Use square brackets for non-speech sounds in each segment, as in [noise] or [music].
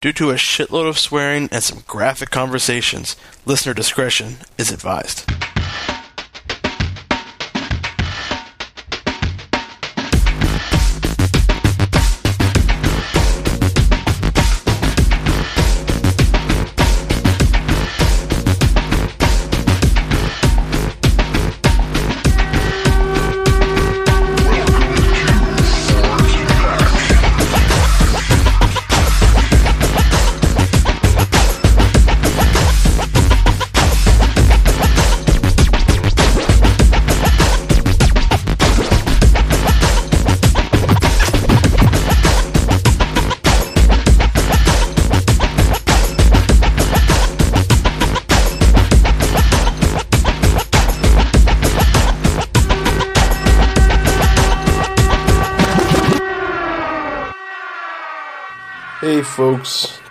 Due to a shitload of swearing and some graphic conversations, listener discretion is advised.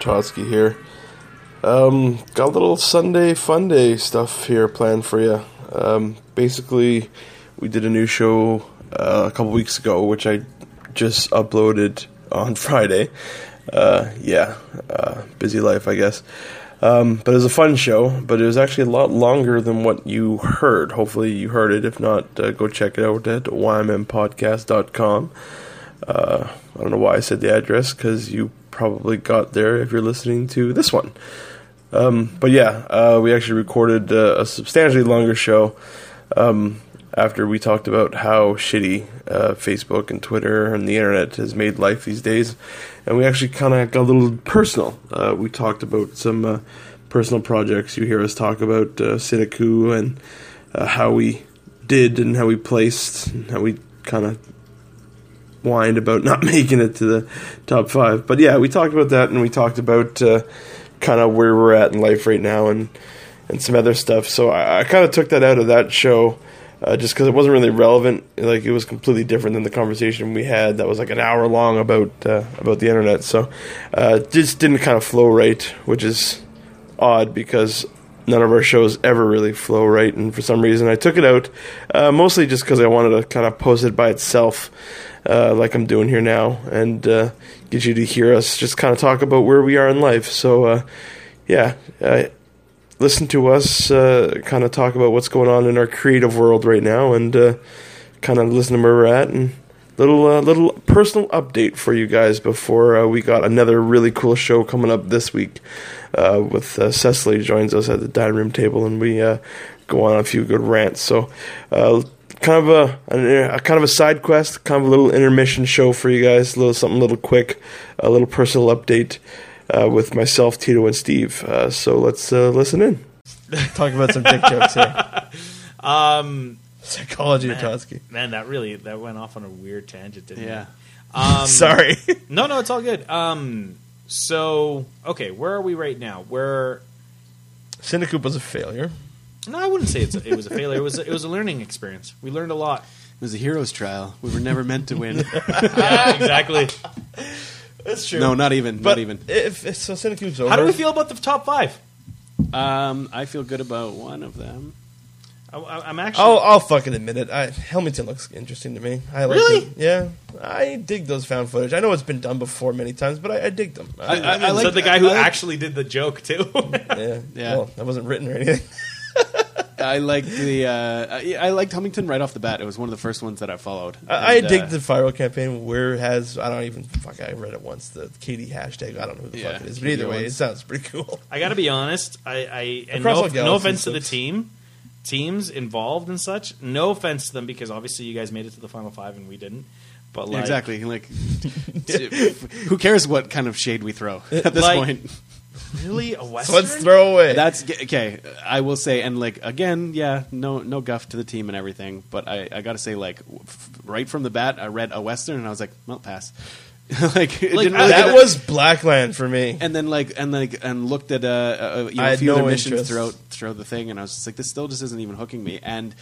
Folks, Trotsky here. Um, got a little Sunday fun day stuff here planned for you. Um, basically, we did a new show uh, a couple weeks ago, which I just uploaded on [laughs] Friday. Uh, yeah, uh, busy life, I guess. Um, but it was a fun show, but it was actually a lot longer than what you heard. Hopefully, you heard it. If not, uh, go check it out at ympodcast.com. Uh, I don't know why I said the address because you probably got there if you're listening to this one. Um, but yeah, uh, we actually recorded uh, a substantially longer show um, after we talked about how shitty uh, Facebook and Twitter and the internet has made life these days. And we actually kind of got a little personal. Uh, we talked about some uh, personal projects. You hear us talk about uh, CineCoup and how we did and how we placed and how we kind of whined about not [laughs] making it to the top five. But yeah, we talked about that, and we talked about uh, kind of where we're at in life right now, and and some other stuff. So I, I kind of took that out of that show. Uh, just because it wasn't really relevant, like it was completely different than the conversation we had that was like an hour long about uh, about the internet. So uh, just didn't kind of flow right, which is odd because none of our shows ever really flow right. And for some reason, I took it out, uh, mostly just because I wanted to kind of post it by itself uh, like I'm doing here now, and uh, get you to hear us just kind of talk about where we are in life. So, uh, yeah, uh, listen to us uh, kind of talk about what's going on in our creative world right now, and uh, kind of listen to where we're at, and little little personal update for you guys before we got another really cool show coming up this week with Cecily joins us at the dining room table, and we go on a few good rants. So. Kind of a, a, a kind of a side quest, kind of a little intermission show for you guys, a little something, a little quick, a little personal update uh, with myself, Tito, and Steve. Uh, so let's uh, listen in. [laughs] Talk about some dick jokes here. [laughs] Um, Psychology man, of Totsky. man, that really that went off on a weird tangent, didn't Yeah. it? Um, [laughs] Sorry. No, no, it's all good. Um, so okay, where are we right now? Where? CineCoup was a failure. No, I wouldn't say it's a, it was a failure. It was a, it was a learning experience. We learned a lot. It was a hero's trial. We were never meant to win. [laughs] yeah, exactly. That's true. no, not even. but not even. If, if so, CineCoup's over. How do we feel about the top five? Um, I feel good about one of them. I, I- I'm actually. I'll, I'll fucking admit it. I, Hellmington looks interesting to me. I like Really? it. Yeah. I dig those found footage. I know it's been done before many times, but I, I dig them. I- I- I so like- the guy who I actually did the joke too. yeah. Yeah. Well, that wasn't written or anything. [laughs] I like the. Uh, I, I liked Hellmington right off the bat. It was one of the first ones that I followed. I, I And, dig uh, the viral campaign where has I don't even fuck I read it once the Katie hashtag I don't know who the Yeah, fuck it is but Katie either way it sounds pretty cool. I got to be honest. I, I [laughs] and Across no, no offense to the team, teams involved and such. No offense to them because obviously you guys made it to the final five and we didn't. But like, exactly. Like, [laughs] who cares what kind of shade we throw at this Like- point? Really a So western. let's throw away. That's okay. I will say, and like again, yeah, no, no guff to the team and everything. But I, I got to say, like, f- right from the bat, I read a western and I was like, well, pass. [laughs] like, it Like, didn't really that get- was Blackland for me. and then like and like and looked at uh, uh, you know, I a had few no other missions interest. throughout throughout the thing, and I was just like, this still just isn't even hooking me. And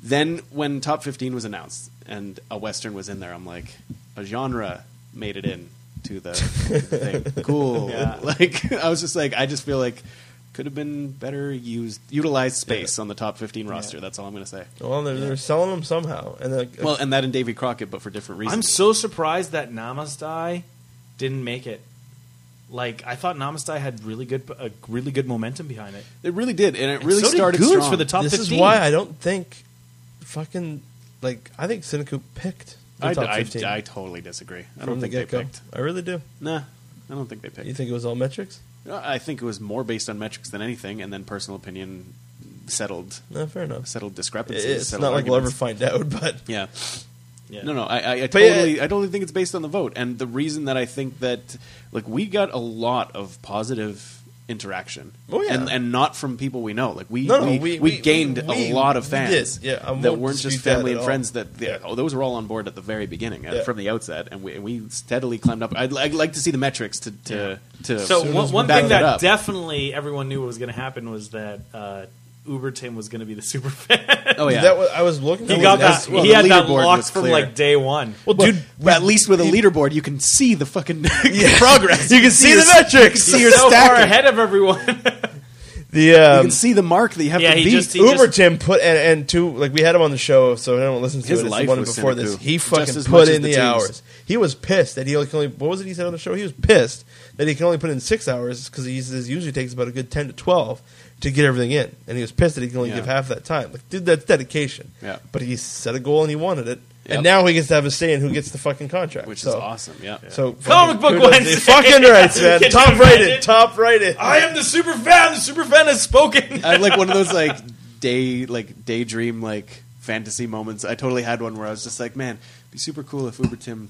then when top fifteen was announced and a western was in there, I'm like, a genre made it in to the [laughs] thing. Cool. [laughs] Yeah. Like I was just like, I just feel like could have been better used utilized space on the top fifteen roster. That's all I'm going to say. Well, they're, they're selling them somehow, and then, Well, and that and Davy Crockett, but for different reasons. I'm so surprised that Namaste didn't make it. like I thought Namaste had really good, a really good momentum behind it. It really did, and it really so started Goons strong. for the top this 15. is why I don't think fucking like I think CineCoup picked the I, top I, 15 I totally disagree. I don't the think they picked. I really do. Nah, I don't think they picked. You think it was all metrics? Uh, I think it was more based on metrics than anything, and then personal opinion settled No, fair enough. settled discrepancies. It's settled not like we'll ever arguments. find out, [laughs] but Yeah. Yeah. No, no, I, I, I But yeah- totally, I totally think it's based on the vote, and the reason that I think that, like, we got a lot of positive interaction, Oh, yeah. and and not from people we know. Like we, No, no, we, we- we we- gained we- a lot of fans, did. Yeah, that weren't just family and all. friends. That Yeah. oh, those were all on board at the very beginning, uh, from the outset, and we, and we steadily climbed up. I'd, I'd like to see the metrics to to, to So one, one thing that that up. definitely everyone knew was going to happen was that uh, Uber Tim was going to be the [laughs] super fan. oh yeah, that was, I was looking. he for got this- that. well, he had that locked from like day one. Well, But, dude, but at least with a leaderboard, you can see the fucking [laughs] progress. You can [laughs] see your- the metrics. You can see your so far ahead of everyone. The You um, can see the mark that you have Yeah, to he beat. just- he Uber Tim put and, and two like we had him on the show, so anyone listens to His it, it's life one was before CineCoup, this. He just fucking as put much as in the the, teams. hours. He was pissed that he like, only what was it he said on the show? He was pissed that he can only put in six hours because he says usually takes about a good ten to twelve to get everything in, and he was pissed that he can only Yeah. give half that time. Like, dude, that's dedication. Yeah. But he set a goal and he wanted it, Yep. And now he gets to have a say in who gets the fucking contract, which so, is awesome. Yeah. So Comic fucking Book kudos Wednesday. fucking rights, man. [laughs] Can you top rated, imagine? top rated. I am the super fan. The super fan has spoken. I had like one of those like [laughs] day like daydream like fantasy moments. I totally had one where I was just like, man, it'd be super cool if Uber Tim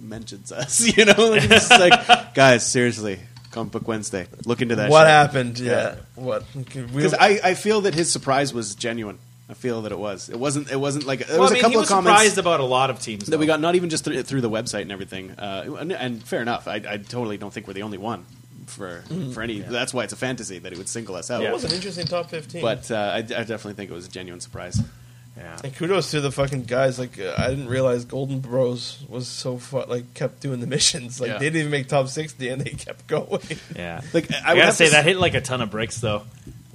mentions us. [laughs] You know, like, it's just like guys, seriously, Comic Book Wednesday, look into that. what shit. happened? Yeah, what? Because I, I feel that his surprise was genuine. I feel that it was. It wasn't. It wasn't like there well, was I mean, a couple he was of comments surprised about a lot of teams that we got, not even just through, through the website and everything. Uh, and, and fair enough. I, I totally don't think we're the only one for for any. That's why it's a fantasy that he would single us out. It was an interesting top fifteen. But uh, I, I definitely think it was a genuine surprise. Yeah. And kudos to the fucking guys. Like uh, I didn't realize Golden Bros was so fu- like kept doing the missions. Like Yeah. they didn't even make top sixty, and they kept going. Yeah. Like, I I, would gotta say to that hit like a ton of bricks though.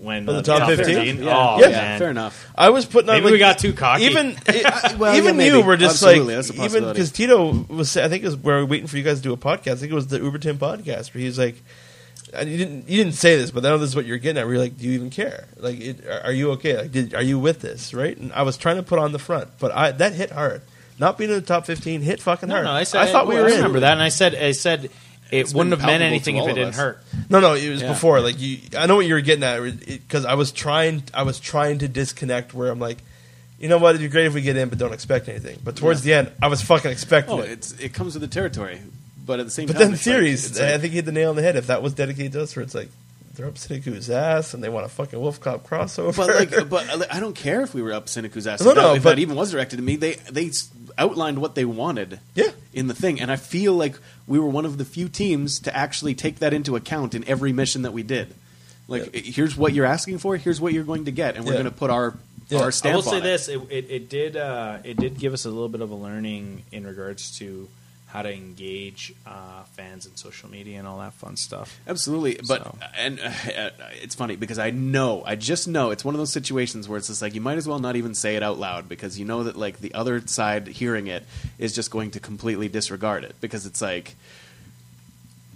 When Oh, the uh, top 15? Fair Oh. Yeah, Yeah. man, fair enough. I was putting on. Maybe like, we got too cocky. Even I- [laughs] well, even yeah, you were just Absolutely, that's a like even because Tito was. I think it was where we were waiting for you guys to do a podcast. I think it was the Uber Tim podcast where he's like. And you didn't you didn't say this, but I know this is what you're getting at. Where you're like, do you even care? Like, it, are you okay? Like, did, are you with this? Right? And I was trying to put on the front, but I that hit hard. Not being in the top 15 hit fucking No, hard. no, I said I thought we I were in. remember that, and I said I said it It's wouldn't have meant anything if it didn't us. hurt. No, no, it was Yeah. before. Like you, I know what you were getting at because I was trying. I was trying to disconnect where I'm like, you know what? It'd be great if we get in, but don't expect anything. But towards the end, I was fucking expecting Oh, it. it's it comes with the territory, but at the same But time, then the it's like- like- I think he hit the nail on the head. If that was dedicated to us, where it's like they're up CineCoup's ass and they want a fucking WolfCop crossover. But like, [laughs] but I don't care if we were up CineCoup's ass. No, if that, no, if but- that even was directed to me, they they outlined what they wanted. Yeah. in the thing, and I feel like we were one of the few teams to actually take that into account in every mission that we did. Like, here's what you're asking for. Here's what you're going to get, and we're Yeah. going to put our Yeah. our I stamp will say it. this: it, it, it did uh, it did give us a little bit of a learning in regards to how to engage uh, fans and social media and all that fun stuff. Absolutely, but So. and uh, it's funny because I know, I just know it's one of those situations where it's just like you might as well not even say it out loud because you know that like the other side hearing it is just going to completely disregard it because it's like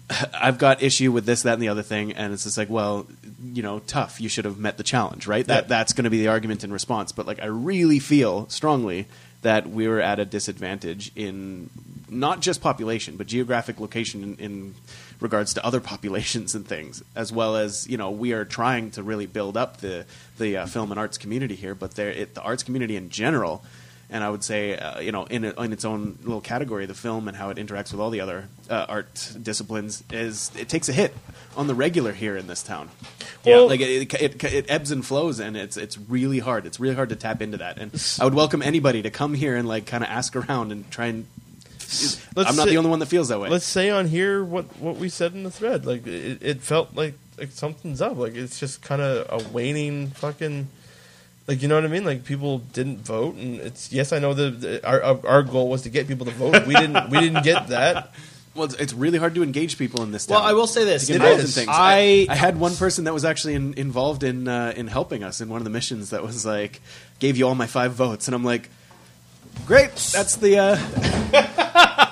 [sighs] I've got issue with this, that, and the other thing, and it's just like, well, you know, tough. You should have met the challenge, right? That Yeah. that's going to be the argument in response. But like, I really feel strongly that we were at a disadvantage in not just population, but geographic location in, in regards to other [laughs] populations and things, as well as you know, we are trying to really build up the the uh, film and arts community here, but there, it, the arts community in general. And I would say, uh, you know, in, in its own little category, the film and how it interacts with all the other uh, art disciplines is it takes a hit on the regular here in this town. Well- like it, it, it ebbs and flows, and it's it's really hard. It's really hard to tap into that. And I would welcome anybody to come here and like kind of ask around and try and. Let's I'm not say- the only one that feels that way. let's say on here what what we said in the thread. Like it, it felt like like something's up. Like it's just kind of a waning fucking. Like you know what I mean? Like people didn't vote, and it's yes, I know the, the our our goal was to get people to vote. We didn't we didn't [laughs] get that. Well, it's, it's really hard to engage people in this town. Well, I will say this: To get It involved is. in things. I- I, had one person that was actually in, involved in uh, in helping us in one of the missions that was like gave you all my five votes, and I'm like, great, that's the uh, [laughs]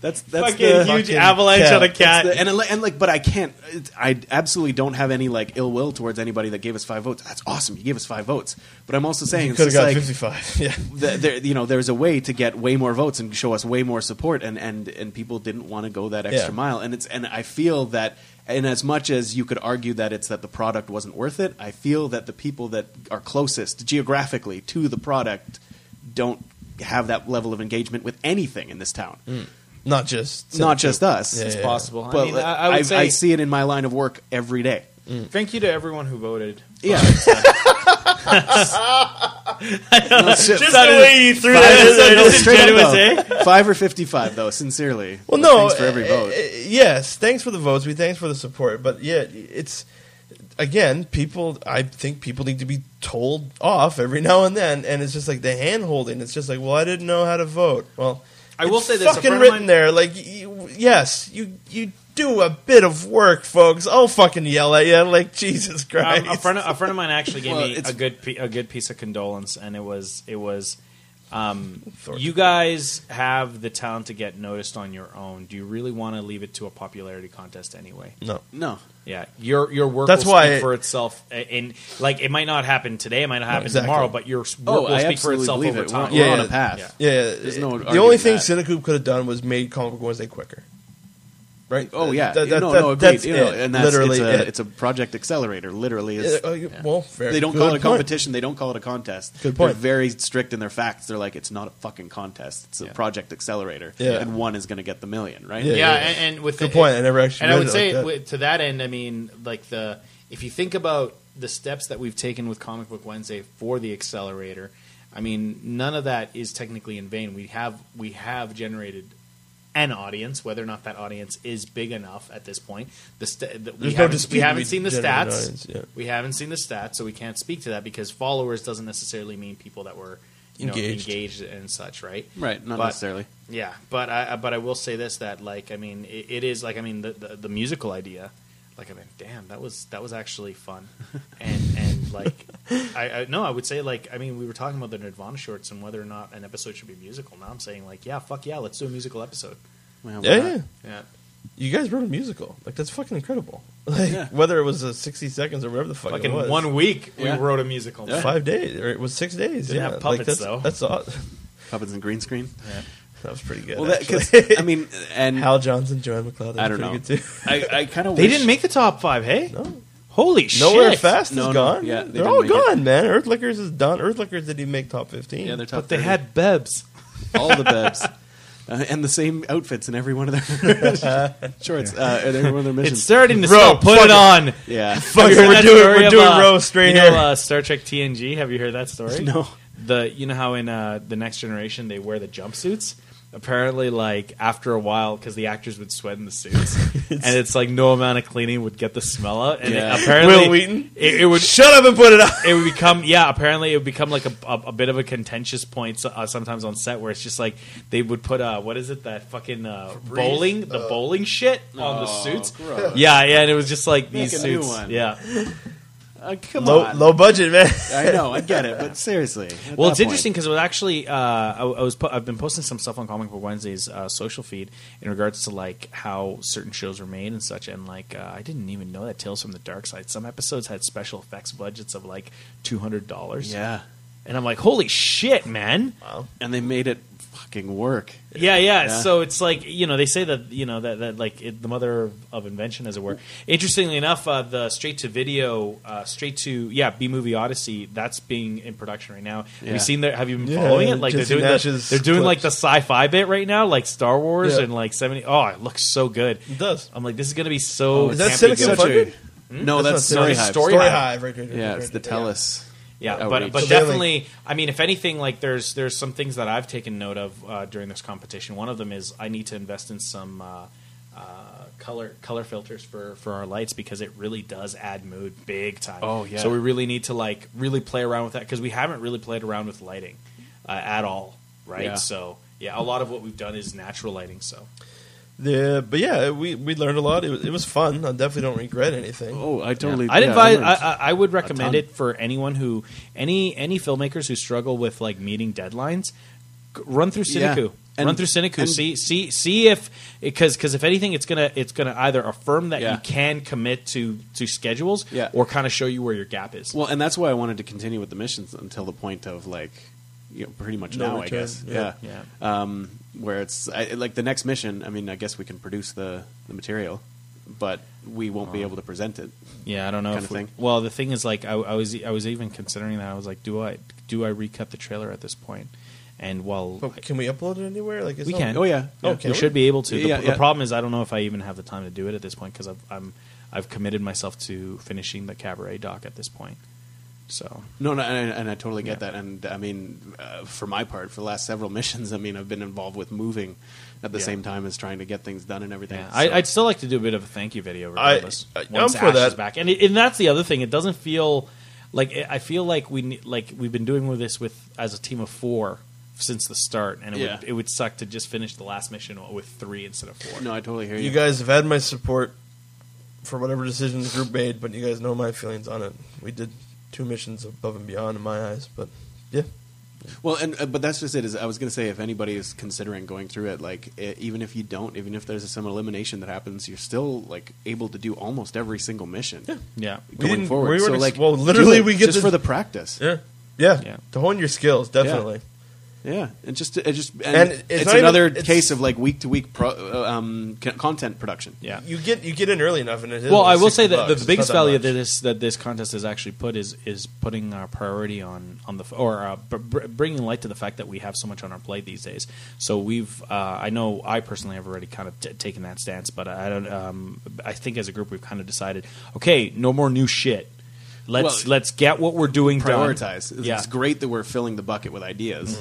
That's that's Fucking the huge fucking avalanche cat. on a cat. the- and and like, but I can't. it- I absolutely don't have any like ill will towards anybody that gave us five votes. That's awesome. You gave us five votes. But I'm also saying You it's could have got like 55. [laughs] Yeah. th- there, you know, there's a way to get way more votes and show us way more support, and and and people didn't want to go that extra Yeah. mile. And it's and I feel that. And as much as you could argue that it's that the product wasn't worth it, I feel that the people that are closest geographically to the product don't have that level of engagement with anything in this town. Hmm. Not just Not just us. Yeah, It's yeah. possible. I But mean, I, I would say I see it in my line of work every day. thank you to everyone who voted. Yeah, [laughs] Just the way you threw that in there, No, just straight up, disingenuous, though. Five or fifty-five, though. Sincerely. Well, But no. thanks for every uh, vote. uh, yes, thanks for the votes. We thanks for the support. But yeah, it's again, people. I think people need to be told off every now and then, and it's just like the hand holding. It's just like, well, I didn't know how to vote. Well, I will say this, Fucking written mine- there, like you, yes, you you do a bit of work, folks. I'll fucking yell at you, like Jesus Christ. Um, a friend, of, a friend of mine actually gave Well, me a good, a good piece of condolence, and it was, it was, um, you guys have the talent to get noticed on your own. Do you really want to leave it to a popularity contest anyway? no. No. Yeah, your your work That's will why speak it- for itself, and like it might not happen today, it might not happen exactly. tomorrow, but your work Oh, will I speak for absolutely itself believe over it. time. We're, Yeah, we're on yeah. a path. Yeah. Yeah, There's no the arguing only thing that. CineCoup could have done was made Comic Book Wednesday quicker. Right? Oh uh, yeah, That- that- no, that- no, agreed. that's You know, it. and that's literally it's a, it. it's a project accelerator. Literally, is Yeah, oh, you- Well, fair. they don't good call it a point. competition. They don't call it a contest. Good point. They're very strict in their facts. They're like, it's not a fucking contest. It's a Yeah. project accelerator. Yeah. and one is going to get the million, right? Yeah, yeah, yeah. And, and with Good the, point. I never actually And I would it say like that. to that end, I mean, like the if you think about the steps that we've taken with Comic Book Wednesday for the accelerator, I mean, none of that is technically in vain. We have we have generated an audience, whether or not that audience is big enough at this point. The, st- the we There's no haven't, dispute we haven't seen the stats. audience, yeah. We haven't seen the stats, so we can't speak to that because followers doesn't necessarily mean people that were you know Engaged. engaged and such, right? Right, not But- necessarily. Yeah, but I I- but I will say this that like I mean it, it is like I mean the, the the musical idea, like I mean damn that was that was actually fun, [laughs] and and like I, I no I would say like I mean we were talking about the Nirvana shorts and whether or not an episode should be musical. Now I'm saying like yeah fuck yeah let's do a musical episode. Well, Yeah, yeah. Yeah, You guys wrote a musical. Like that's fucking incredible. [laughs] Like Yeah. whether it was a sixty seconds or whatever the fuck fucking it was. one week we Yeah. wrote a musical. Yeah. five days or it was six days. Didn't yeah, have like puppets, that's, though. That's aw- [laughs] Puppets and green screen. Yeah. That was pretty good. Well, that, actually. 'cause, I mean, and Hal Johnson, Joanne McLeod. that I was don't know. pretty Good too. I, I kind of [laughs] They didn't make the top five. Hey, No. holy shit! Nowhere shit! Fast No, is no, gone. yeah, they they're didn't all make it. gone, man. Earthlickers is done. Earthlickers didn't even make top fifteen. Yeah, they're top. But they 30. had Bebs. all the bebs. [laughs] Uh, and the same outfits in every one of their [laughs] shorts, uh, and every one of their missions. It's starting to Bro, smell. Put fuck it it. on. yeah, Fuck Have it, you we're that doing story we're doing uh, roast straight you know, here. uh, Star Trek TNG. Have you heard that story? no. The you know how in uh, the Next Generation they wear the jumpsuits. Apparently, like after a while, because the actors would sweat in the suits, [laughs] and it's like no amount of cleaning would get the smell out. And Yeah. it, apparently, Wil Wheaton? it, it would Shut up and put it out. it would become yeah apparently it would become like a, a, a bit of a contentious point uh, sometimes on set where it's just like they would put uh what is it that fucking uh, bowling the bowling shit on the suits gross. yeah yeah and it was just like these Make a new suits one. yeah [laughs] Uh, come Low on. low budget, man. I know, I get it, but [laughs] seriously. well it's point- interesting because it was actually uh, I, I was po- I've been posting some stuff on Comic Book Wednesday's uh, social feed in regards to like how certain shows were made and such and like uh, I didn't even know that Tales from the Darkside some episodes had special effects budgets of like two hundred dollars Yeah, and I'm like holy shit man Wow. and they made it fucking work. Yeah, yeah, Yeah. So it's like you know they say that you know that, that like it, the mother of, of invention, as it were. Interestingly enough, uh, the straight to video, uh, straight to yeah, B movie Odyssey, that's being in production right now. Have you seen that? Have you been Yeah, following it? Like Jesse they're doing Nash's the, they're doing like the sci-fi bit right now, like Star Wars Yeah. and like seventy. Oh, it looks so good. It does. I'm like, this is gonna be so. Is that campy Cinecom good. funded? No, that's, not Story Cinecom. Hive. Story Story Hive. Hive, right, right, right, Yeah, right, it's the right. Telus. Yeah, outreach. but but So they're, definitely, I mean, if anything, like there's there's some things that I've taken note of uh, during this competition. One of them is I need to invest in some uh, uh, color color filters for for our lights because it really does add mood big time. Oh, yeah. So we really need to like really play around with that because we haven't really played around with lighting uh, at all, right? Yeah. So yeah, a lot of what we've done is natural lighting. So The, but yeah, we, we learned a lot. It was, it was fun. I definitely don't regret anything. Oh, I totally. I'd yeah, advise. learned. I, I, I would recommend it for anyone who any any filmmakers who struggle with like meeting deadlines. g- Run through Yeah. CineCoup. And- Run through CineCoup. and- see see see if because because if anything, it's gonna it's gonna either affirm that Yeah. you can commit to to schedules, Yeah. or kind of show you where your gap is. Well, and that's why I wanted to continue with the missions until the point of like, you know, pretty much No now. return, I guess, yeah. yeah, Yeah. Um, where it's I, like the next mission. I mean, I guess we can produce the the material, but we won't be able to present it. Yeah, I don't know kind if of we- thing. well, the thing is, like, I, I was I was even considering that. I was like, do I do I recut the trailer at this point? And while But can we upload it anywhere? Like, it's we not- can, Oh, yeah. Yeah. can we should be able to. The, Yeah, the problem is, I don't know if I even have the time to do it at this point because I'm I've committed myself to finishing the cabaret doc at this point. So No, no, and, and I totally get Yeah. that. And I mean, uh, for my part, for the last several [laughs] missions, I mean, I've been involved with moving at the Yeah. same time as trying to get things done and everything. yeah, So- I, I'd still like to do a bit of a thank you video regardless. I- once I'm for Ash is that. back, and it, and that's the other thing. It doesn't feel like I feel like we like we've been doing with this with as a team of four since the start, and it Yeah. would it would suck to just finish the last mission with three instead of four. no, I totally hear you. You guys have had my support for whatever decision the group made, but you guys know my feelings on it. We did two missions above and beyond in my eyes, but yeah, Well, and uh, but that's just it. Is I was going to say if anybody is considering going through it, like e even if you don't, even if there's some elimination that happens, you're still like able to do almost every single mission. Yeah. Yeah, Going didn't- forward, we so weren't ex- like, well, literally we get just the- for the practice. yeah, yeah, Yeah. to hone your skills, definitely. Yeah, and just it just and, And it's it's, not even- another it's- case of like week to week pro, uh, um, c- content production. yeah. You get you get in early enough, and it is Well, only I will 60 say that bucks. the It's biggest not that value much. that this that this contest has actually put is is putting our priority on on the or uh, br- br- bringing light to the fact that we have so much on our plate these days. So we've uh, I know I personally have already kind of t- taken that stance, but I don't. Um, I think as a group we've kind of decided, okay, no more new shit. Let's Well, let's get what we're doing done. Prioritize. It's, Yeah. it's great that we're filling the bucket with ideas,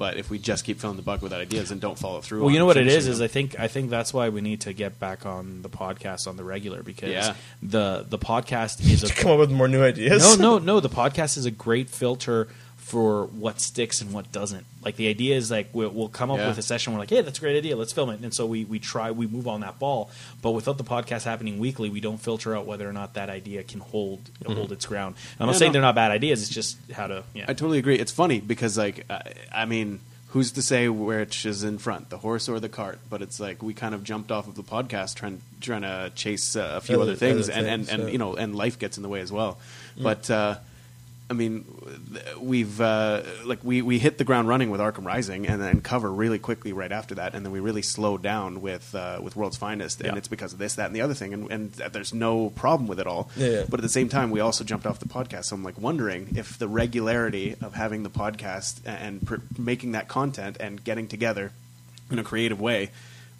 but if we just keep filling the bucket with ideas and don't follow through, Well, you on know what it is finishing is I think I think that's why we need to get back on the podcast on the regular because Yeah. the the podcast [laughs] is a come up with more new ideas. no, no, [laughs] no. The podcast is a great filter for what sticks and what doesn't. Like the idea is like we'll, we'll come up Yeah. with a session. We're like, hey, that's a great idea. Let's film it. And so we we try we move on that ball. But without the podcast happening weekly, we don't filter out whether or not that idea can hold hold its ground. I'm not Yeah, saying no. they're not bad ideas. It's just how to yeah. I totally agree. It's funny because, like, I, I mean, who's to say which is in front, the horse or the cart? But it's like we kind of jumped off of the podcast trying trying to chase uh, a few Other- other things, other and, things, and, and yeah. you know, and life gets in the way as well. But uh, I mean, we've uh, like we, we hit the ground running with Arkham Rising, and then cover really quickly right after that, and then we really slowed down with uh, with World's Finest, and Yeah. it's because of this, that, and the other thing, and, and there's no problem with it all. Yeah, yeah. But at the same time, we also jumped off the podcast. So I'm like wondering if the regularity of having the podcast and pr- making that content and getting together in a creative way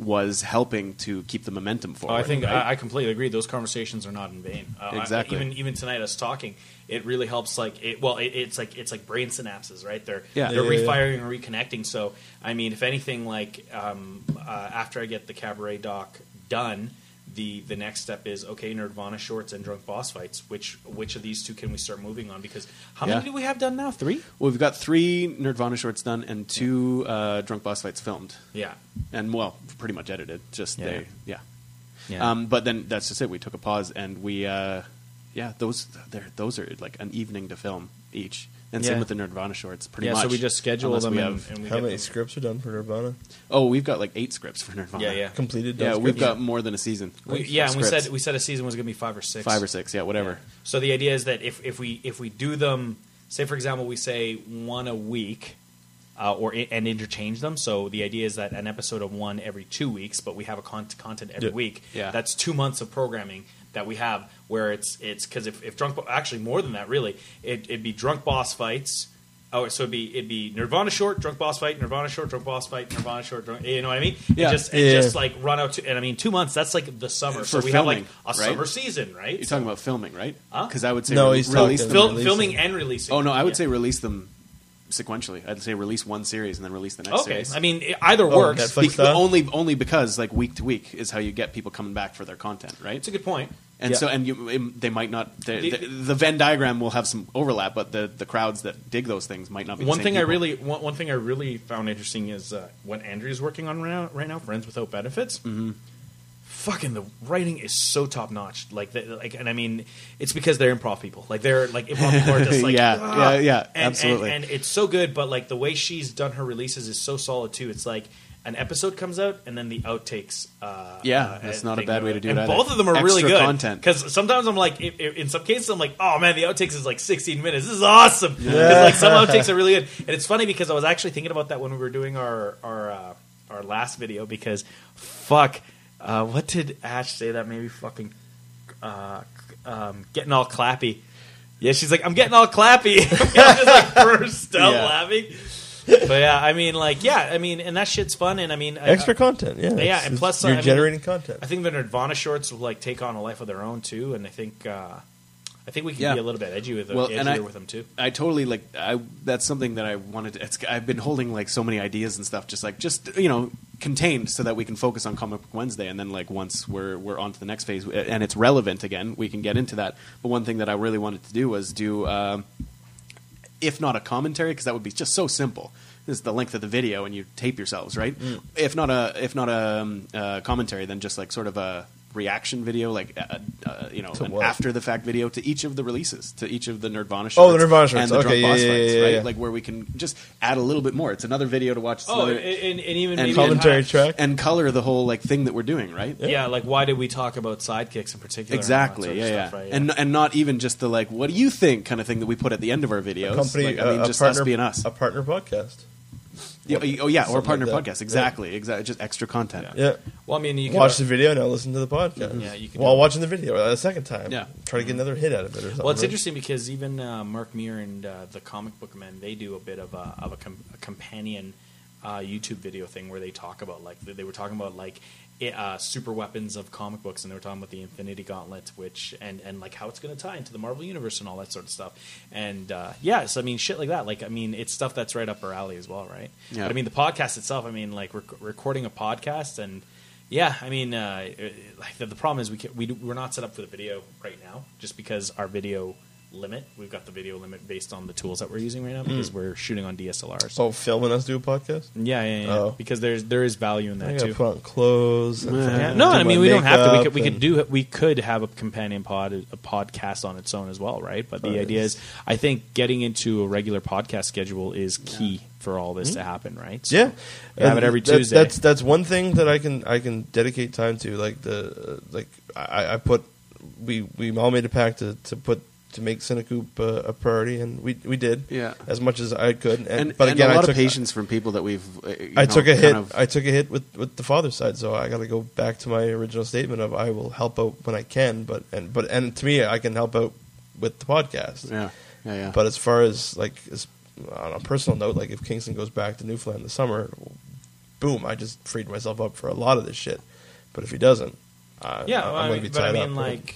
was helping to keep the momentum Oh, forward. I think right? I, I completely agree. Those conversations are not in vain. Uh, I- Exactly. even even tonight, us talking, it really helps. Like, it, well, it, it's like it's like brain synapses, right? They're Yeah. they're Yeah, yeah, yeah. refiring and reconnecting. So, I mean, if anything, like um, uh, after I get the cabaret doc done. The, the next step is okay Nirvana shorts and drunk boss fights. Which which of these two can we start moving on? Because how Yeah. many do we have done now? Three. well, we've got three Nerdvana shorts done and two uh, Drunk Boss fights filmed, Yeah, and well, pretty much edited. Just Yeah. they, yeah. yeah. Um, but then that's just it. We took a pause and we, uh, yeah, those those are like an evening to film each, and Yeah. same with the Nirvana shorts. Pretty much. yeah. much. So we just schedule Unless them we and, have- and we How get many them. scripts are done for Nirvana? oh, we've got like eight scripts for Nirvana. Yeah, yeah. Completed. Yeah, we've scripts? got more than a season. We, of yeah, and we scripts. said we said a season was going to be five or six. five or six. Yeah, whatever. So the idea is that if, if we if we do them, say for example, we say one a week, uh, or and interchange them. So the idea is that an episode of one every two weeks, but we have a con- content every Yeah. week. Yeah. that's two months of programming that we have. Where it's it's because if, if drunk actually more than that really, it, it'd be drunk boss fights. Oh, so it'd be it'd be Nirvana short, drunk boss fight, Nirvana short, drunk boss fight, Nirvana short, drunk, you know what I mean? Yeah. it just, it Yeah. just like run out to, and I mean two months. That's like the summer. so For we have like a right? summer season, right? You're talking about filming, right? Huh? Because I would say No, re- he's release talking- them. Fil- releasing. filming and releasing. Oh no, I would Yeah. say release them sequentially. I'd say release one series and then release the next Okay, series. I mean it- either Oh, works. Be- only only because like week to week is how you get people coming back for their content, right? It's a good point. And Yeah. so, and you, it- they might not. The, The- the, the Venn diagram will have some overlap, but the, the crowds that dig those things might not be. the One same thing I really one, one thing I really found interesting is uh, what Andrew's working on right now, right now Friends Without Benefits. Mm-hmm. Fucking the writing is so top notch. Like, the, like, and I mean, it's because they're improv people. Like, they're like improv people are just [laughs] like, Yeah, "Ah." yeah, yeah, and, absolutely. And, and it's so good. But like the way she's done her releases is so solid too. It's like, an episode comes out and then the outtakes. Uh, Yeah, uh, that's not a bad way to do and it. Both of them are really good content. because sometimes I'm like, i- i- in some cases, I'm like, oh man, the outtakes is like 16 minutes. This is awesome. Yeah. like some [laughs] outtakes are really good, and it's funny because I was actually thinking about that when we were doing our our uh, our last video because fuck, uh, what did Ash say that maybe fucking uh, um, getting all clappy. Yeah, she's like, I'm getting all clappy. [laughs] I'm just like burst out Yeah. laughing. But yeah, I mean, like, yeah, I mean, and that shit's fun. And I mean, I- Extra content, yeah. Yeah, and plus, you're I mean- generating content. I think the Nirvana shorts will like take on a life of their own too, and I think uh, I think we can Yeah. be a little bit edgy with them, Well, edgier I- with them too. I totally like. I that's something that I wanted. To, it's, I've been holding like so many ideas and stuff, just like just you know contained, so that we can focus on Comic Book Wednesday, and then like once we're we're on to the next phase and it's relevant again, we can get into that. But one thing that I really wanted to do was do, um, if not a commentary, because that would be just so simple. This is the length of the video, and you tape yourselves, right? Mm. If not a if not a um, uh, commentary, then just like sort of a reaction video, like uh, uh, you know, To an after the fact video to each of the releases, to each of the Nirvana shorts. Oh, the Nirvana shorts. and the Okay, drunk yeah, boss yeah, fights, yeah, right? yeah. Like where we can just add a little bit more. It's another video to watch. It's Oh, and, another, and, and even and maybe Commentary track. and color the whole like thing that we're doing, right? Yeah. like why did we talk about sidekicks in particular? and all that Exactly. sort of Yeah, yeah. stuff, right? And and not even just the like, what do you think kind of thing that we put at the end of our videos. company, Like, I mean, a, a just partner, us being us. a partner podcast. Yeah, oh yeah, or partner like podcast. Exactly. Exactly. Just extra content. Yeah, well, I mean, you can watch the video now. Listen to the podcast. Yeah, you can while watching the video a second time. Yeah. try to get another hit out of it or something. Well, it's right? interesting because even uh, Mark Muir and uh, the Comic Book Men, they do a bit of a, of a, com- a companion uh, YouTube video thing where they talk about like they were talking about like i- uh, super weapons of comic books, and they were talking about the Infinity Gauntlet, which and and like how it's going to tie into the Marvel universe and all that sort of stuff. And uh, yes, I mean shit like that. Like I mean, it's stuff that's right up our alley as well, right? Yeah. But I mean, the podcast itself. I mean, like rec- recording a podcast and. Yeah, I mean, uh, it- like the, the problem is we can, we we're not set up for the video right now, just because our video limit. We've got the video limit based on the tools that we're using right now because we're shooting on DSLRs. Oh, filming us do a podcast. yeah, yeah, yeah. Oh. Because there's there is value in that gotta too. put on clothes. and Yeah. Yeah. No, I mean we don't have to. We could we could do we could have a companion pod a podcast on its own as well, right? But the Nice. idea is, I think getting into a regular podcast schedule is key for all this to happen, right? So? Yeah, have it every that- Tuesday. That's that's one thing that I can I can dedicate time to. Like the uh, like I, I put we we all made a pact to, to put to make CineCoup uh, a priority, and we we did. Yeah. as much as I could. And, And, but and again, a lot I took of patience from people that we've. uh, you I know, took a hit. of- I took a hit with, with the father side, so I got to go back to my original statement of I will help out when I can. But and but and to me, I can help out with the podcast. yeah, yeah, yeah. But as far as like as, on a personal note, like if Kingston goes back to Newfoundland this summer, boom, I just freed myself up for a lot of this shit. But if he doesn't, uh, Yeah, I'm well, gonna mean, be but I tied mean, up. like,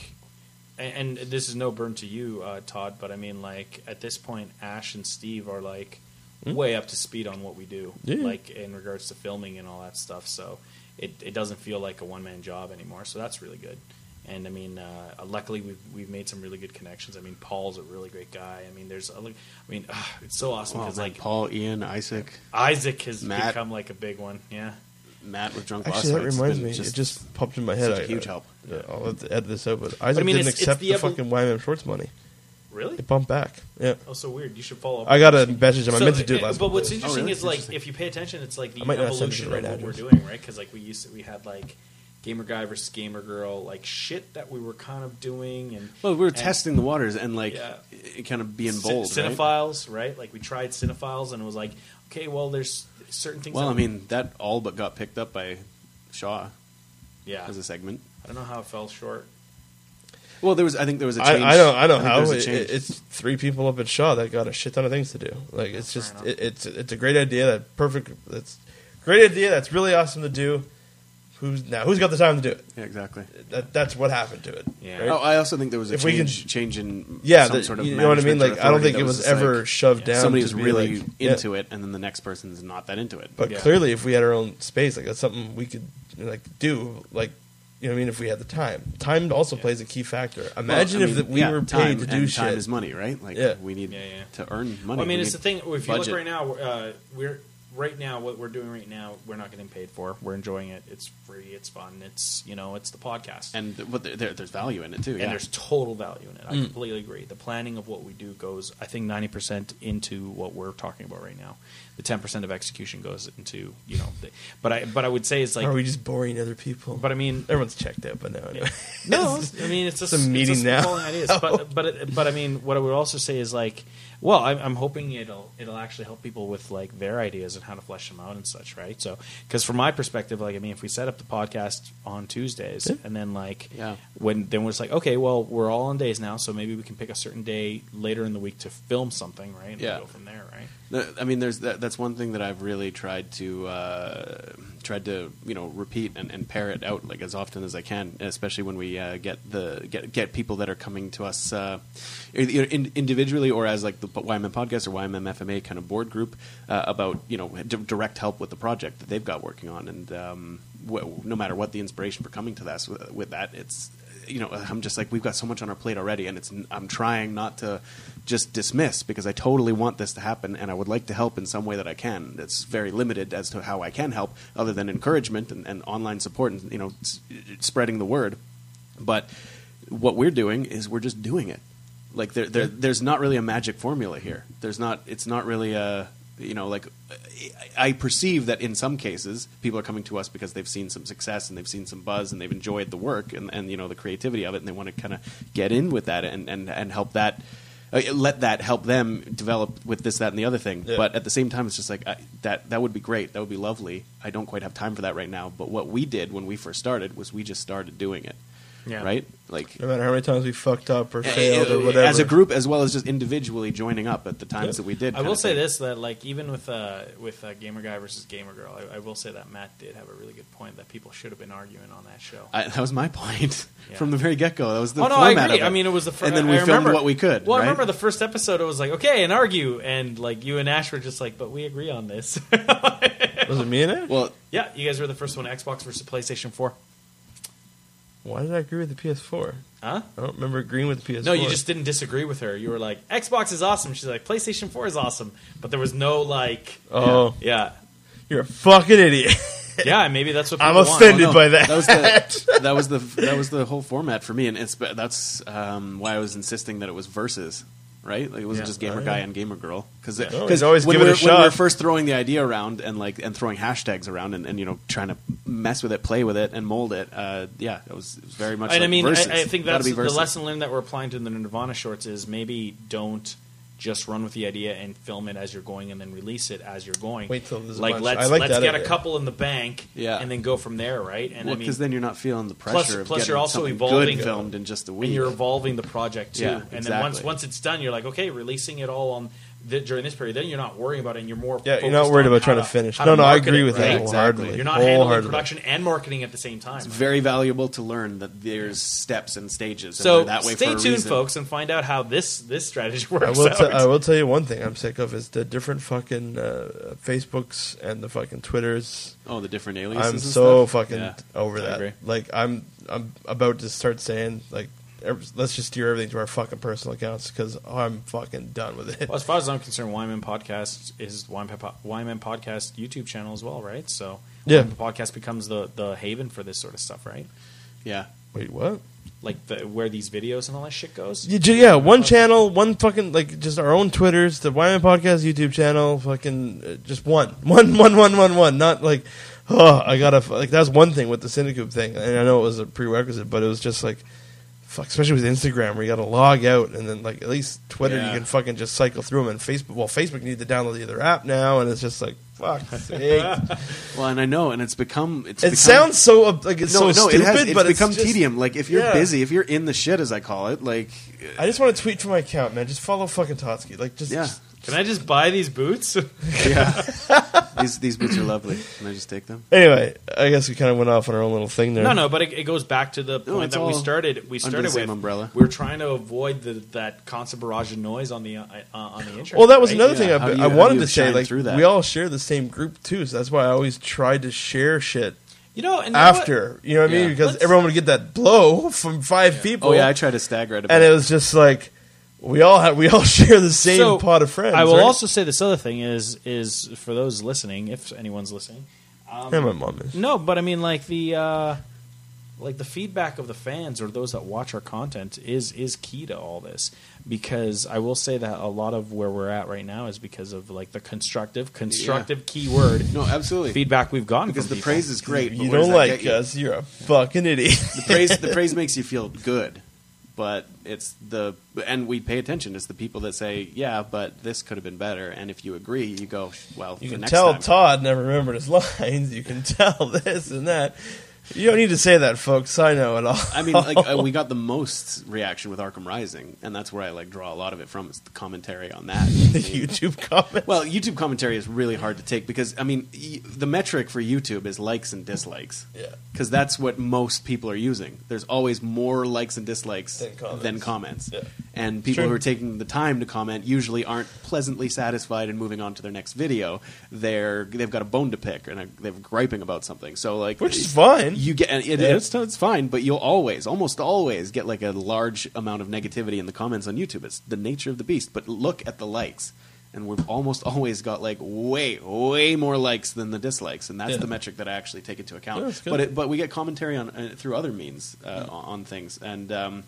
and, and this is no burn to you, uh, Todd, but I mean, like, at this point, Ash and Steve are like way up to speed on what we do? Yeah. like in regards to filming and all that stuff. So it it doesn't feel like a one man job anymore. So that's really good. And I mean, uh, luckily we've we've made some really good connections. I mean, Paul's a really great guy. I mean, there's, a, I mean, uh, it's so awesome Well, because man, like Paul, Ian, Isaac, Isaac has Matt. become like a big one. Yeah. Matt with drunk Actually, that Boss Fights reminds been me. it just popped in my head. such a I- huge I- help. Yeah, I'll have to edit this out, but Isaac mean, didn't it's- it's accept the the, evol- fucking YMM Shorts money. Really? It bumped back. Yeah, Oh, so weird. You should follow up. I got a message. him. I So, meant to do it last. But what's week. interesting really? is like Interesting. if you pay attention, it's like the I might not send it evolution right of now, what we're just- doing, right? Because like we used to, we had like gamer guy versus gamer girl, like shit that we were kind of doing, and Well, we were and testing the waters and like Yeah. it kind of being Cin- bold, right? cinephiles, right? Like we tried cinephiles, and it was like, okay, well, there's certain things. Well, that I mean, that all but got picked up by Shaw yeah, as a segment. I don't know how it fell short. Well, there was. I think there was a I, change. I know. I know think how. there was a It, change. it's three people up at Shaw that got a shit ton of things to do. Like it's Fair just it, it's it's a great idea. That perfect. That's great idea. That's really awesome to do. Who's now? Who's got the time to do it? yeah, exactly. That, that's what happened to it. Yeah. right? Oh, I also think there was a If we change, can- change in yeah, some that- sort of you know what I mean. Like I don't think it that was ever like, shoved yeah, down. somebody was really like, yeah. into it, and then the next person's not that into it. But Yeah. clearly, if we had our own space, like that's something we could like do. Like you know, what I mean, if we had the time, time also plays a key factor. Imagine Well, I if mean, that we yeah, were time, paid to do and shit. Time is money, right? Like Yeah. we need Yeah, yeah. to earn money. Well, I mean, We it's the thing. If you look right now, uh, we're right now, what we're doing right now, we're not getting paid for. We're enjoying it. It's free. It's fun. It's you know, it's the podcast, and what there, there, there's value in it too. and there's total value in it. I completely agree. The planning of what we do goes, I think, ninety percent into what we're talking about right now. The ten percent of execution goes into you know, the, but I but I would say it's like, Are we just boring other people? but I mean, everyone's checked out by now. Anyway. no, [laughs] I mean it's just It's a meeting just now. falling ideas. But [laughs] but it, but I mean, what I would also say is like, well, I'm, I'm hoping it'll it'll actually help people with like their ideas and how to flesh them out and such, right? So, because from my perspective, like I mean, if we set up the podcast on Tuesdays Yeah. and then like Yeah. when then we're just like, okay, well, we're all on days now, so maybe we can pick a certain day later in the week to film something, right? And Yeah. go from there, right? I mean, there's that, that's one thing that I've really tried to uh, tried to you know repeat and, and parrot out like as often as I can, especially when we uh, get the get get people that are coming to us uh, in, individually or as like the YMM podcast or YMM FMA kind of board group uh, about you know d- direct help with the project that they've got working on, and um, wh- no matter what the inspiration for coming to us with, with that, it's you know, I'm just like we've got so much on our plate already, and it's I'm trying not to just dismiss because I totally want this to happen, and I would like to help in some way that I can. It's very limited as to how I can help, other than encouragement and, and online support, and you know, s- spreading the word. But what we're doing is we're just doing it. Like there, there there's not really a magic formula here. There's not. It's not really a you know like I perceive that in some cases people are coming to us because they've seen some success and they've seen some buzz and they've enjoyed the work and, and you know the creativity of it and they want to kind of get in with that and, and, and help that uh, let that help them develop with this that and the other thing. Yeah. but at the same time it's just like I, that that would be great. That would be lovely. I don't quite have time for that right now. But what we did when we first started was we just started doing it Yeah. right like no matter how many times we fucked up or failed or whatever. as a group as well as just individually joining up at the times Yeah. that we did I will say thing. this that like even with uh, with uh, gamer guy versus gamer girl, I, I will say that Matt did have a really good point that people should have been arguing on that show. I, that was my point [laughs] Yeah. from the very get go. That was the oh no, I format agree. of it. I mean, it was the first, and then we I filmed remember, what we could. Well, I remember the first episode. It was like okay, and argue, and like you and Ash were just like, but we agree on this. [laughs] was it me and Ash? Well, yeah, you guys were the first one. Xbox versus PlayStation Four. Why did I agree with the PS4? Huh? I don't remember agreeing with the PS4. No, you just didn't disagree with her. You were like, Xbox is awesome. She's like, PlayStation Four is awesome, but there was no like, Oh, yeah, you're a fucking idiot. [laughs] yeah. Maybe that's what I'm people want. offended no, by that. That was the [laughs] that was the that was the whole format for me, and it's that's um, why I was insisting that it was versus. Right, like it wasn't Yeah. just gamer Oh, guy yeah. and gamer girl because No, he's always when give it we're, a when we're first throwing the idea around and like and throwing hashtags around and, and you know trying to mess with it, play with it, and mold it. Uh, yeah, it was, it was very much. And I mean, versus. I, I think Gotta that's be the lesson learned that we're applying to the Nirvana shorts is maybe don't just run with the idea and film it as you're going and then release it as you're going. Wait till there's a like bunch. let's I like let's that get a idea. couple in the bank, Yeah. and then go from there, right? And Well, I mean, because then you're not feeling the Plus- pressure of plus getting you're also something evolving- good filmed in just a week. and you're evolving the project too. Yeah, and then once exactly. once it's done, you're like, okay, releasing it all on the, during this period. Then you're not worrying about it, and you're more Yeah, you're not worried about trying to finish. how No, no, I agree it, with right? that Exactly. wholeheartedly. You're not handling Wholeheartedly. production and marketing at the same time. It's very valuable to learn that there's steps and stages. So and they're that way stay for a tuned, reason. folks, and find out how this this strategy [laughs] I works will, out. t- I will tell you one thing I'm sick of is the different fucking uh, Facebooks and the fucking Twitters. Oh, the different aliases. I'm and so stuff? fucking Yeah. over I that. agree. Like I'm I'm about to start saying like ev- let's just steer everything to our fucking personal accounts because I'm fucking done with it. Well, as far as I'm concerned, Wyman Podcast is Wyman, Po- Wyman Podcast YouTube channel as well, right? So Yeah. Wyman Podcast becomes the, the haven for this sort of stuff, right? Yeah. Wait, what? Like the, where these videos and all that shit goes. Yeah, yeah, one channel, one fucking like just our own Twitters, the Wyman Podcast YouTube channel, fucking uh, just one, [laughs] one, one, one, one, one. Not like, oh, I gotta f- like that's one thing with the CineCoup thing, and I know it was a prerequisite, but it was just like, fuck, especially with Instagram where you gotta log out, and then like at least Twitter Yeah. you can fucking just cycle through them, and Facebook, well, Facebook you need to download the other app now, and it's just like, fuck. [laughs] Well, and I know, and it's become. It's it become, sounds so uh, like it's no, so no, stupid, it has. It's but become it's just, tedium. Like if you're Yeah. busy, if you're in the shit, as I call it, like I just want to tweet from my account, man. Just follow fucking Totsky, like just yeah, just- Can I just buy these boots? [laughs] yeah. [laughs] these these boots are lovely. Can I just take them? Anyway, I guess we kind of went off on our own little thing there. no, no, but it, it goes back to the point it's that we all started. We under started the same with umbrella. We're trying to avoid the, that constant barrage of noise on the uh, uh, on the internet. Well, that was right? another Yeah, thing how I, do you- I how do wanted you to say. shine Like, through that? we all share the same group too, so that's why I always tried to share shit You know, and you know what? after. You know what I mean? Yeah. Because Let's- everyone would get that blow [laughs] from five people. Oh yeah, I tried to stagger it. A bit. and it was just like, we all have we all [laughs] share the same So, pot of friends. I will right? also say this other thing is is for those listening, if anyone's listening. Um, Yeah, my mom is. No, but I mean like the uh, like the feedback of the fans or those that watch our content is is key to all this because I will say that a lot of where we're at right now is because of like the constructive constructive keyword No, absolutely. feedback we've gotten because from the people. praise is great. If but you where does don't that like get you? us, you're a fucking idiot. the praise the [laughs] praise makes you feel good but it's the and we pay attention it's the people that say yeah but this could have been better and if you agree you go well You can tell time. Todd never remembered his [laughs] lines. You can tell [laughs] this and that. You don't need to say that, folks. I know it all. I mean, like uh, we [laughs] got the most reaction with Arkham Rising, and that's where I like draw a lot of it from. Is the commentary on that. [laughs] the YouTube comment. Well, YouTube commentary is really hard to take because I mean, y- the metric for YouTube is likes and dislikes. Yeah. Because that's what most people are using. There's always more likes and dislikes Than comments. than comments. Yeah. And people True. who are taking the time to comment usually aren't pleasantly satisfied and moving on to their next video. They're they've got a bone to pick and they're griping about something. So like, Which is fine. You get it, Yeah. it's, it's fine, but you'll always, almost always, get like a large amount of negativity in the comments on YouTube. It's the nature of the beast. But look at the likes, and we've almost [laughs] always got like way, way more likes than the dislikes, and that's Yeah. the metric that I actually take into account. Yeah, but it, but we get commentary on uh, through other means uh, on on things, and. Um,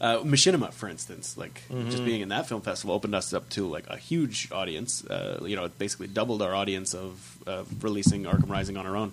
uh, Machinima, for instance, like Mm-hmm. just being in that film festival opened us up to like a huge audience. Uh, you know, it basically doubled our audience of uh, releasing Arkham Rising on our own.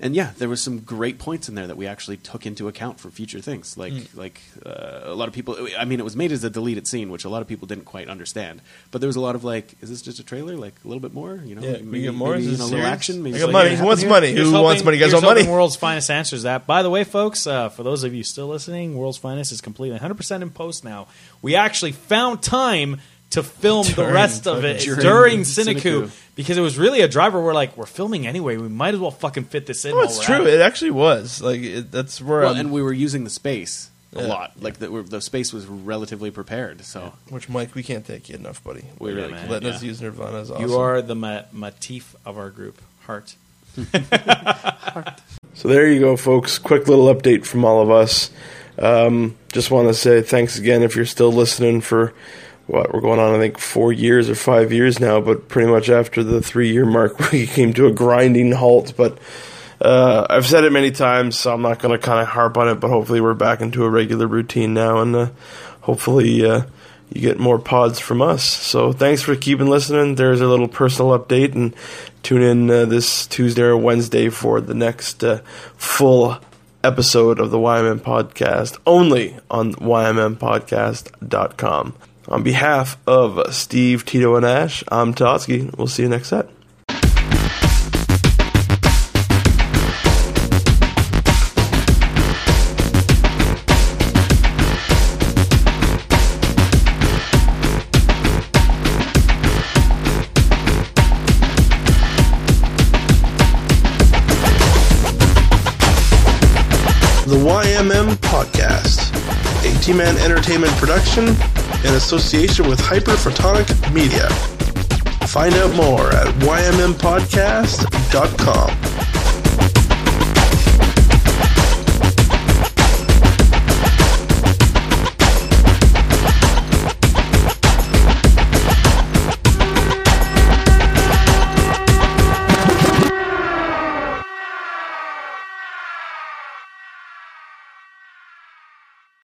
And yeah, there was some great points in there that we actually took into account for future things. Like Mm. like uh, a lot of people. I mean, it was made as a deleted scene, which a lot of people didn't quite understand. But there was a lot of like, is this just a trailer? Like a little bit more? You know, Yeah, like, we maybe, get more? maybe, Is you this know, a little action. Maybe I got something money. Who wants here? money? Here's Who wants money? You guys want money? World's Finest answers that. By the way, folks, uh, for those of you still listening, World's Finest is completely 100% in post now. We actually found time to film the rest of it during, during CineCoup CineCoup. because it was really a driver. We're like, we're filming anyway. We might as well fucking fit this in. No, while it's true. It actually was. Like it, that's where Well, I'm, and we were using the space a Yeah. lot. Like the, the space was relatively prepared. So which Mike, we can't thank you enough, buddy. We really man. can't. letting yeah. us use Nirvana is awesome. You are the ma- motif of our group. Heart. [laughs] So there you go, folks. Quick little update from all of us. Um, just want to say thanks again if you're still listening for what we're going on. I think four years or five years now, but pretty much after the three year mark, [laughs] we came to a grinding halt. But uh, I've said it many times, so I'm not going to kind of harp on it. But hopefully, we're back into a regular routine now, and uh, hopefully. Uh, you get more pods from us. So thanks for keeping listening. There's a little personal update, and tune in uh, this Tuesday or Wednesday for the next uh, full episode of the YMM podcast, only on YMMpodcast.com. On behalf of Steve, Tito, and Ash, I'm Totsky. We'll see you next set. The YMM Podcast, a T Man Entertainment production in association with Hyperphotonic Media. Find out more at ymmpodcast.com.